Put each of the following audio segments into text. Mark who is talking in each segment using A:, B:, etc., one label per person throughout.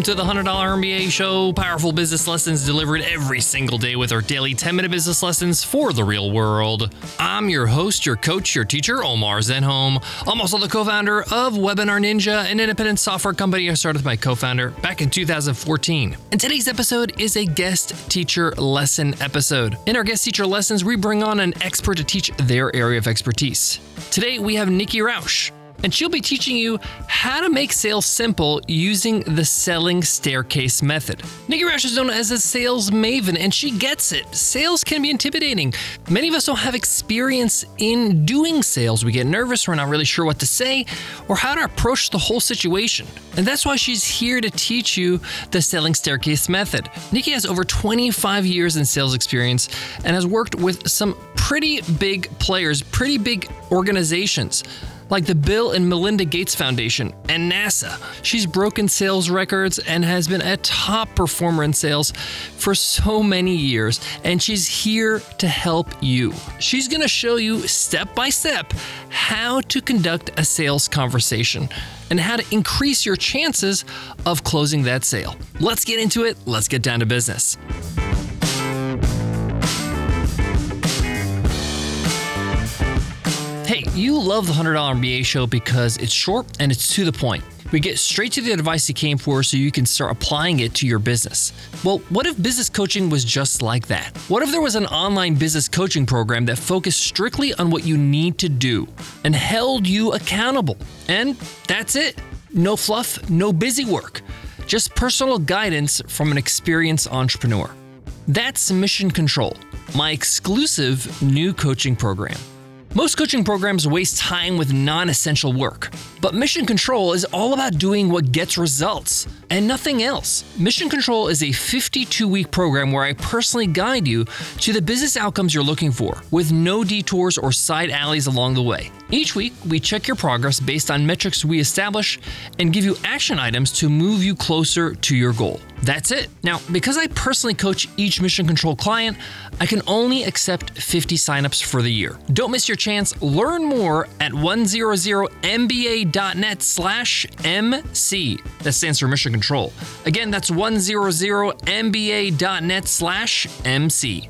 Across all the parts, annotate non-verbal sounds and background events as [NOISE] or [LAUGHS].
A: Welcome to the $100 MBA show. Powerful business lessons delivered every single day with our daily 10 minute business lessons for the real world. I'm your host, your coach, your teacher, Omar Zenhom. I'm also the co founder of Webinar Ninja, an independent software company I started with my co founder back in 2014. And today's episode is a guest teacher lesson episode. In our guest teacher lessons, we bring on an expert to teach their area of expertise. Today, we have Nikki Rausch and she'll be teaching you how to make sales simple using the selling staircase method. Nikki Rausch is known as a sales maven, and she gets it. Sales can be intimidating. Many of us don't have experience in doing sales. We get nervous, we're not really sure what to say or how to approach the whole situation. And that's why she's here to teach you the selling staircase method. Nikki has over 25 years in sales experience and has worked with some pretty big players, pretty big organizations like the Bill and Melinda Gates Foundation and NASA. She's broken sales records and has been a top performer in sales for so many years, and she's here to help you. She's going to show you step by step how to conduct a sales conversation and how to increase your chances of closing that sale. Let's get into it. Let's get down to business. You love the $100 MBA show because it's short and it's to the point. We get straight to the advice you came for so you can start applying it to your business. Well, what if business coaching was just like that? What if there was an online business coaching program that focused strictly on what you need to do and held you accountable? And that's it. No fluff, no busy work, just personal guidance from an experienced entrepreneur. That's Mission Control, my exclusive new coaching program. Most coaching programs waste time with non essential work, but Mission Control is all about doing what gets results and nothing else. Mission Control is a 52 week program where I personally guide you to the business outcomes you're looking for, with no detours or side alleys along the way. Each week, we check your progress based on metrics we establish and give you action items to move you closer to your goal. That's it. Now, because I personally coach each Mission Control client, I can only accept 50 signups for the year. Don't miss your chance. Learn more at 100mba.net slash MC. That stands for Mission Control. Again, that's 100mba.net slash MC.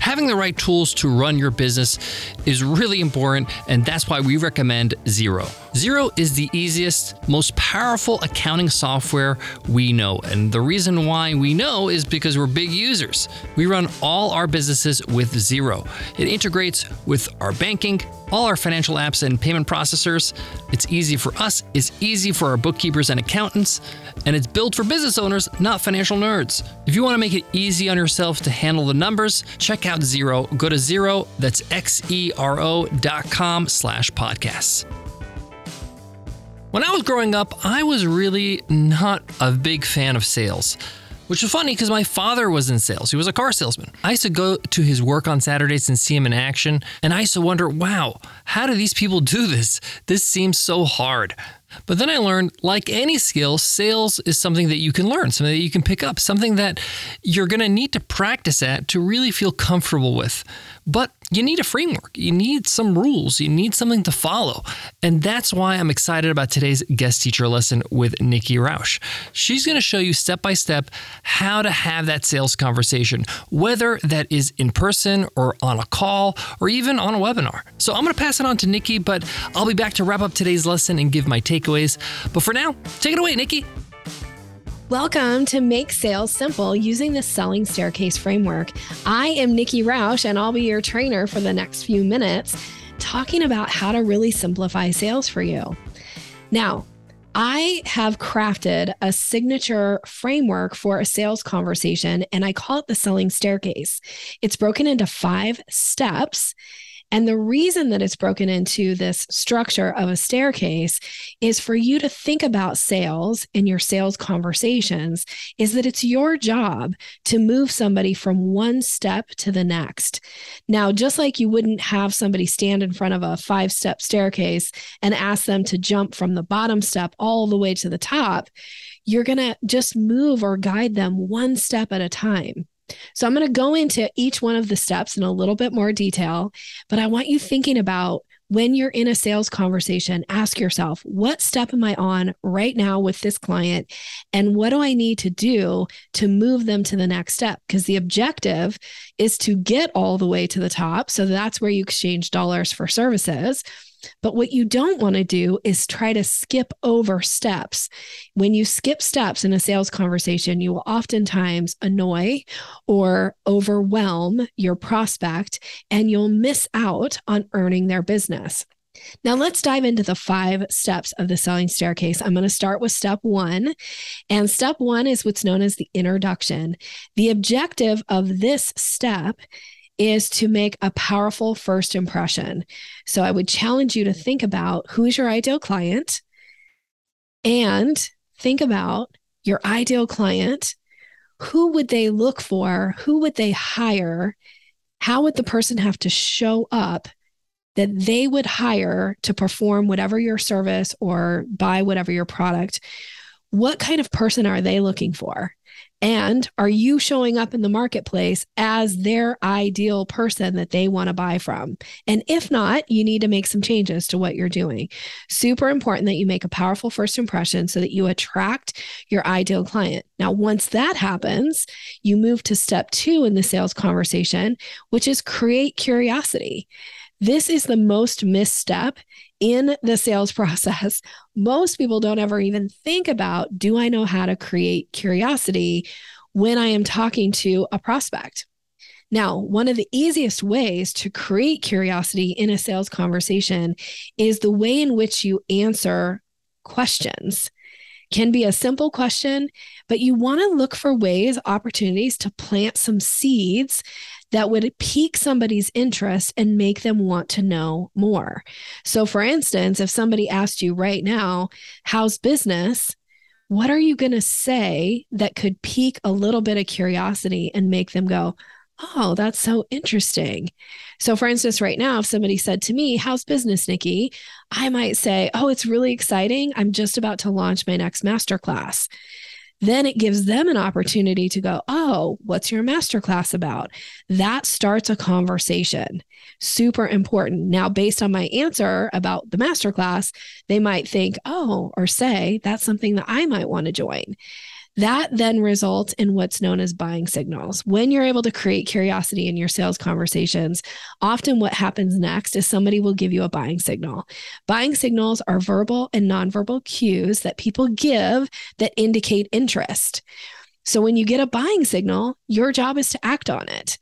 A: Having the right tools to run your business is really important, and that's why we recommend Xero. Xero is the easiest, most powerful accounting software we know. And the reason why we know is because we're big users. We run all our businesses with Xero. It integrates with our banking, all our financial apps and payment processors. It's easy for us, it's easy for our bookkeepers and accountants, and it's built for business owners, not financial nerds. If you want to make it easy on yourself to handle the numbers, check out Xero. Go to Xero, that's X-E-R-O dot com slash podcasts. When I was growing up, I was really not a big fan of sales. Which is funny because my father was in sales. He was a car salesman. I used to go to his work on Saturdays and see him in action, and I used to wonder, wow, how do these people do this? This seems so hard. But then I learned, like any skill, sales is something that you can learn, something that you can pick up, something that you're going to need to practice at to really feel comfortable with. But you need a framework, you need some rules, you need something to follow. And that's why I'm excited about today's guest teacher lesson with Nikki Rausch. She's going to show you step by step how to have that sales conversation, whether that is in person or on a call or even on a webinar. So I'm going to pass it on to Nikki, but I'll be back to wrap up today's lesson and give my takeaways. But for now, take it away, Nikki.
B: Welcome to Make Sales Simple using the Selling Staircase Framework. I am Nikki Rausch, and I'll be your trainer for the next few minutes, talking about how to really simplify sales for you. Now, I have crafted a signature framework for a sales conversation, and I call it the Selling Staircase. It's broken into five steps and the reason that it's broken into this structure of a staircase is for you to think about sales in your sales conversations is that it's your job to move somebody from one step to the next. Now, just like you wouldn't have somebody stand in front of a five step staircase and ask them to jump from the bottom step all the way to the top, you're going to just move or guide them one step at a time. So I'm going to go into each one of the steps in a little bit more detail, but I want you thinking about when you're in a sales conversation, ask yourself, what step am I on right now with this client? And what do I need to do to move them to the next step? Because the objective is to get all the way to the top. So that's where you exchange dollars for services. But what you don't want to do is try to skip over steps. When you skip steps in a sales conversation, you will oftentimes annoy or overwhelm your prospect, and you'll miss out on earning their business. Now, let's dive into the five steps of the selling staircase. I'm going to start with step one. And step one is what's known as the introduction. The objective of this step is to make a powerful first impression. So I would challenge you to think about who's your ideal client and think about your ideal client. Who would they look for? Who would they hire? How would the person have to show up that they would hire to perform whatever your service or buy whatever your product? What kind of person are they looking for? And are you showing up in the marketplace as their ideal person that they want to buy from? And if not, you need to make some changes to what you're doing. Super important that you make a powerful first impression so that you attract your ideal client. Now, once that happens, you move to step two in the sales conversation, which is create curiosity. This is the most misstep in the sales [LAUGHS] process. Most people don't ever even think about do I know how to create curiosity when I am talking to a prospect? Now, one of the easiest ways to create curiosity in a sales conversation is the way in which you answer questions. Can be a simple question, but you want to look for ways, opportunities to plant some seeds that would pique somebody's interest and make them want to know more. So, for instance, if somebody asked you right now, How's business? What are you going to say that could pique a little bit of curiosity and make them go, Oh, that's so interesting. So, for instance, right now, if somebody said to me, How's business, Nikki? I might say, Oh, it's really exciting. I'm just about to launch my next masterclass then it gives them an opportunity to go, Oh, what's your masterclass about? That starts a conversation. Super important. Now, based on my answer about the masterclass, they might think, Oh, or say, that's something that I might want to join. That then results in what's known as buying signals. When you're able to create curiosity in your sales conversations, often what happens next is somebody will give you a buying signal. Buying signals are verbal and nonverbal cues that people give that indicate interest. So when you get a buying signal, your job is to act on it.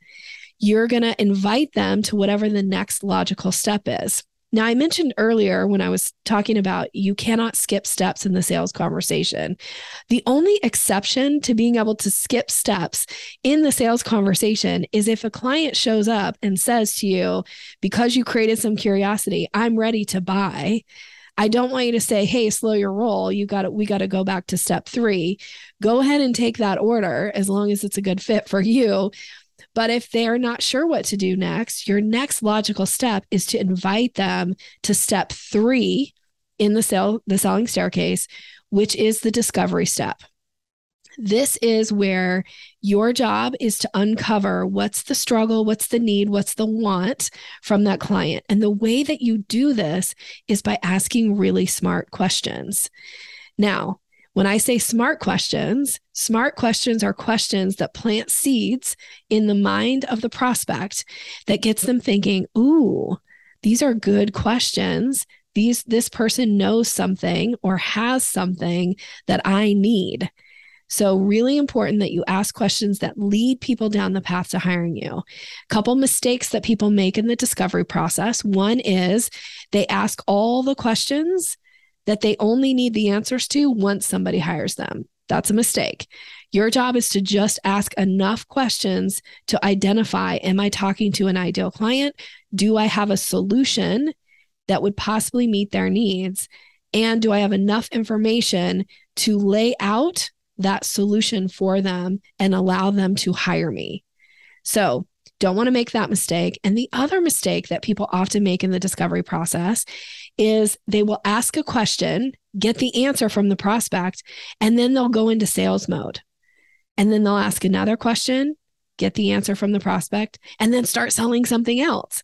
B: You're going to invite them to whatever the next logical step is. Now, I mentioned earlier when I was talking about you cannot skip steps in the sales conversation. The only exception to being able to skip steps in the sales conversation is if a client shows up and says to you, because you created some curiosity, I'm ready to buy. I don't want you to say, "Hey, slow your roll. You got to we got to go back to step 3." Go ahead and take that order as long as it's a good fit for you. But if they're not sure what to do next, your next logical step is to invite them to step three in the sell the selling staircase, which is the discovery step. This is where your job is to uncover what's the struggle, what's the need, what's the want from that client. And the way that you do this is by asking really smart questions. Now, when I say smart questions, smart questions are questions that plant seeds in the mind of the prospect that gets them thinking, ooh, these are good questions. These this person knows something or has something that I need. So, really important that you ask questions that lead people down the path to hiring you. Couple mistakes that people make in the discovery process. One is they ask all the questions that they only need the answers to once somebody hires them. That's a mistake. Your job is to just ask enough questions to identify Am I talking to an ideal client? Do I have a solution that would possibly meet their needs? And do I have enough information to lay out that solution for them and allow them to hire me? So, don't want to make that mistake. And the other mistake that people often make in the discovery process is they will ask a question, get the answer from the prospect, and then they'll go into sales mode. And then they'll ask another question, get the answer from the prospect, and then start selling something else.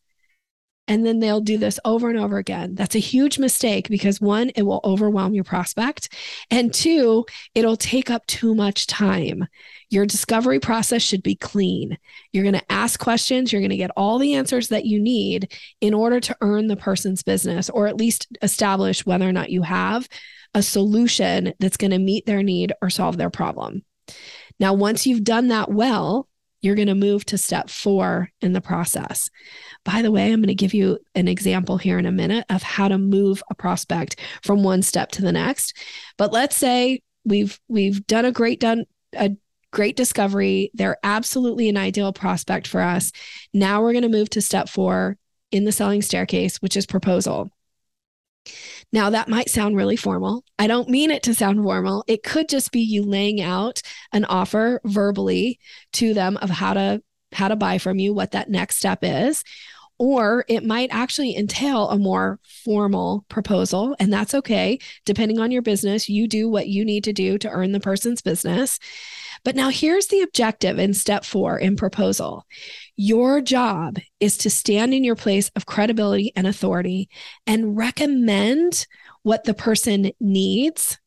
B: And then they'll do this over and over again. That's a huge mistake because one, it will overwhelm your prospect. And two, it'll take up too much time. Your discovery process should be clean. You're going to ask questions, you're going to get all the answers that you need in order to earn the person's business or at least establish whether or not you have a solution that's going to meet their need or solve their problem. Now, once you've done that well, you're going to move to step four in the process. By the way, I'm going to give you an example here in a minute of how to move a prospect from one step to the next. But let's say we've we've done a great done a great discovery. They're absolutely an ideal prospect for us. Now we're going to move to step 4 in the selling staircase, which is proposal. Now, that might sound really formal. I don't mean it to sound formal. It could just be you laying out an offer verbally to them of how to how to buy from you, what that next step is. Or it might actually entail a more formal proposal, and that's okay. Depending on your business, you do what you need to do to earn the person's business. But now here's the objective in step four in proposal your job is to stand in your place of credibility and authority and recommend what the person needs,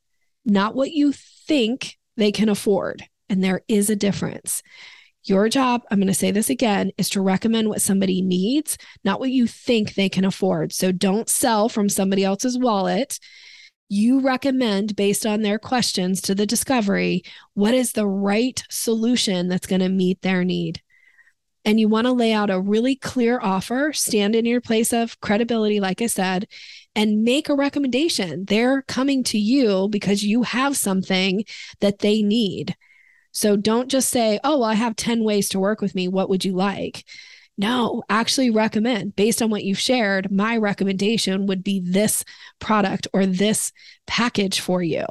B: not what you think they can afford. And there is a difference. Your job, I'm going to say this again, is to recommend what somebody needs, not what you think they can afford. So don't sell from somebody else's wallet. You recommend, based on their questions to the discovery, what is the right solution that's going to meet their need and you want to lay out a really clear offer, stand in your place of credibility, like I said, and make a recommendation. They're coming to you because you have something that they need. So don't just say, oh, well, I have 10 ways to work with me. What would you like? No, actually recommend based on what you've shared. My recommendation would be this product or this package for you.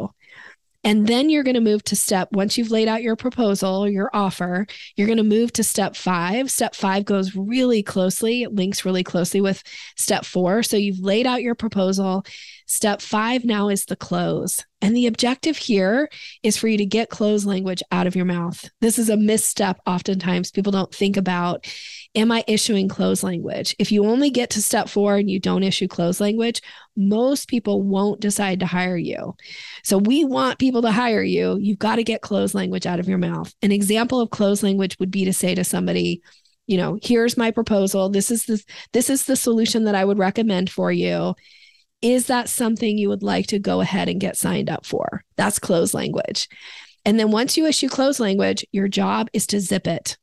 B: And then you're going to move to step, once you've laid out your proposal, your offer, you're going to move to step five. Step five goes really closely, it links really closely with step four. So you've laid out your proposal. Step five now is the close. And the objective here is for you to get close language out of your mouth. This is a misstep. Oftentimes, people don't think about Am I issuing close language? If you only get to step four and you don't issue close language, most people won't decide to hire you. So we want people to hire you. You've got to get close language out of your mouth. An example of close language would be to say to somebody, you know, here's my proposal. This is the this is the solution that I would recommend for you is that something you would like to go ahead and get signed up for? That's close language. And then once you issue close language, your job is to zip it.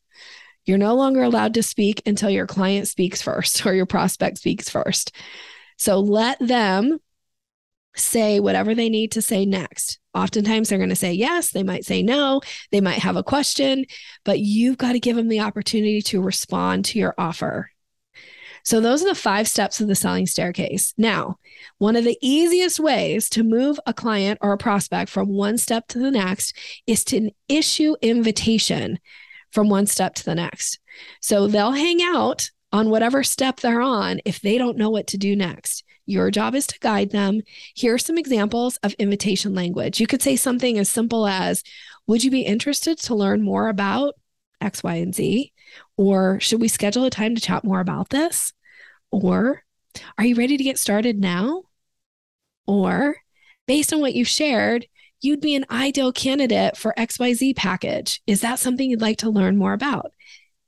B: You're no longer allowed to speak until your client speaks first [LAUGHS] or your prospect speaks first. So let them say whatever they need to say next. Oftentimes they're going to say yes, they might say no, they might have a question, but you've got to give them the opportunity to respond to your offer. So, those are the five steps of the selling staircase. Now, one of the easiest ways to move a client or a prospect from one step to the next is to issue invitation from one step to the next. So, they'll hang out on whatever step they're on if they don't know what to do next. Your job is to guide them. Here are some examples of invitation language. You could say something as simple as Would you be interested to learn more about X, Y, and Z? Or should we schedule a time to chat more about this? Or are you ready to get started now? Or based on what you've shared, you'd be an ideal candidate for XYZ package. Is that something you'd like to learn more about?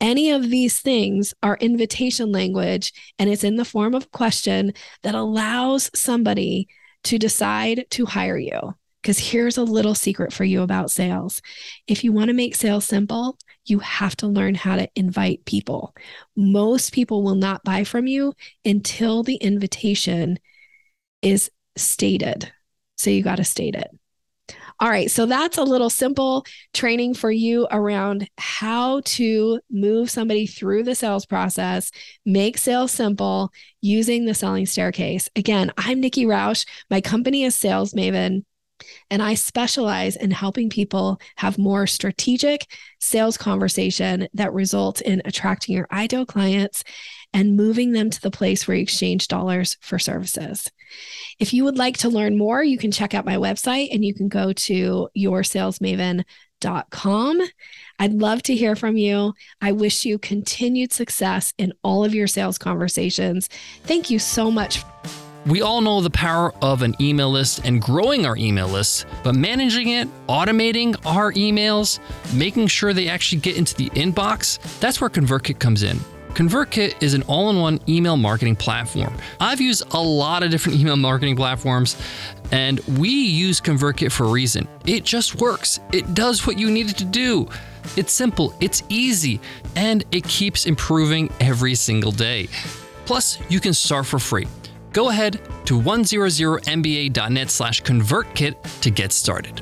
B: Any of these things are invitation language, and it's in the form of a question that allows somebody to decide to hire you. Because here's a little secret for you about sales. If you want to make sales simple, you have to learn how to invite people. Most people will not buy from you until the invitation is stated. So you got to state it. All right, so that's a little simple training for you around how to move somebody through the sales process, make sales simple using the selling staircase. Again, I'm Nikki Rausch. My company is Sales Maven. And I specialize in helping people have more strategic sales conversation that results in attracting your ideal clients and moving them to the place where you exchange dollars for services. If you would like to learn more, you can check out my website and you can go to yoursalesmaven.com I'd love to hear from you. I wish you continued success in all of your sales conversations. Thank you so much.
A: We all know the power of an email list and growing our email list, but managing it, automating our emails, making sure they actually get into the inbox, that's where ConvertKit comes in. ConvertKit is an all in one email marketing platform. I've used a lot of different email marketing platforms, and we use ConvertKit for a reason. It just works, it does what you need it to do. It's simple, it's easy, and it keeps improving every single day. Plus, you can start for free go ahead to 100mba.net slash convertkit to get started.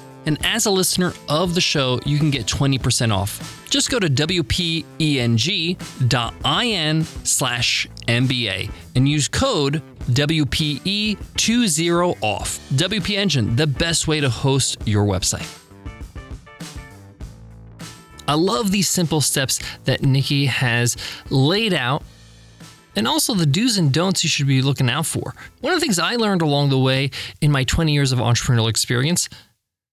A: And as a listener of the show, you can get 20% off. Just go to wpeng.in slash MBA and use code WPE20OFF. WP Engine, the best way to host your website. I love these simple steps that Nikki has laid out and also the do's and don'ts you should be looking out for. One of the things I learned along the way in my 20 years of entrepreneurial experience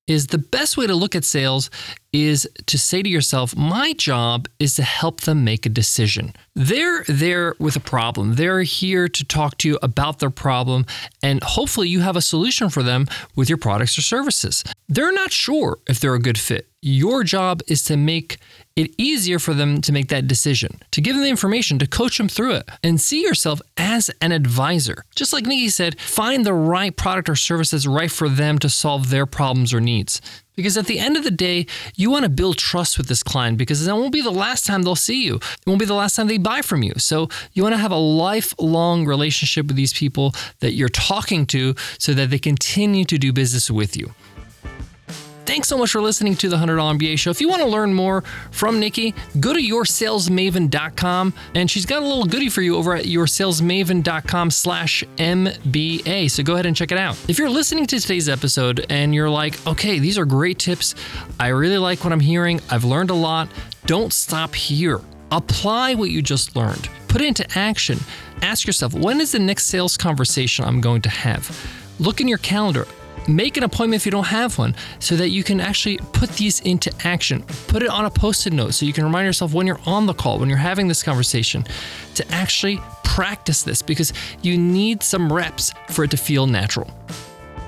A: is the best way to look at sales is to say to yourself, my job is to help them make a decision. They're there with a problem. They're here to talk to you about their problem, and hopefully, you have a solution for them with your products or services. They're not sure if they're a good fit. Your job is to make it easier for them to make that decision, to give them the information, to coach them through it, and see yourself as an advisor. Just like Nikki said, find the right product or service that's right for them to solve their problems or needs. Because at the end of the day, you want to build trust with this client because that won't be the last time they'll see you. It won't be the last time they buy from you. So you want to have a lifelong relationship with these people that you're talking to so that they continue to do business with you. Thanks so much for listening to the $100 MBA show. If you want to learn more from Nikki, go to yoursalesmaven.com and she's got a little goodie for you over at yoursalesmaven.com slash MBA. So go ahead and check it out. If you're listening to today's episode and you're like, okay, these are great tips. I really like what I'm hearing. I've learned a lot. Don't stop here. Apply what you just learned. Put it into action. Ask yourself, when is the next sales conversation I'm going to have? Look in your calendar make an appointment if you don't have one so that you can actually put these into action. Put it on a post it note so you can remind yourself when you're on the call, when you're having this conversation, to actually practice this because you need some reps for it to feel natural.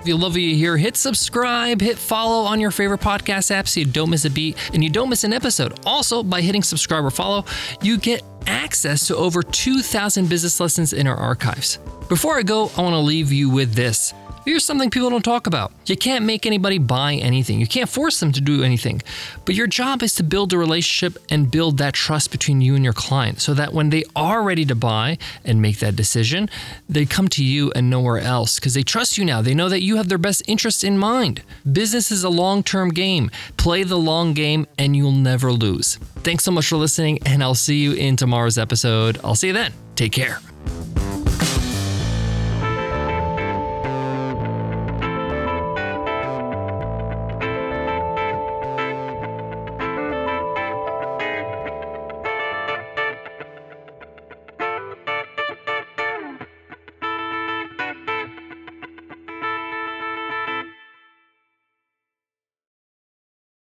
A: If you love what you hear, hit subscribe, hit follow on your favorite podcast app so you don't miss a beat and you don't miss an episode. Also, by hitting subscribe or follow, you get access to over 2,000 business lessons in our archives. Before I go, I want to leave you with this. Here's something people don't talk about. You can't make anybody buy anything. You can't force them to do anything. But your job is to build a relationship and build that trust between you and your client so that when they are ready to buy and make that decision, they come to you and nowhere else because they trust you now. They know that you have their best interests in mind. Business is a long term game. Play the long game and you'll never lose. Thanks so much for listening, and I'll see you in tomorrow's episode. I'll see you then. Take care.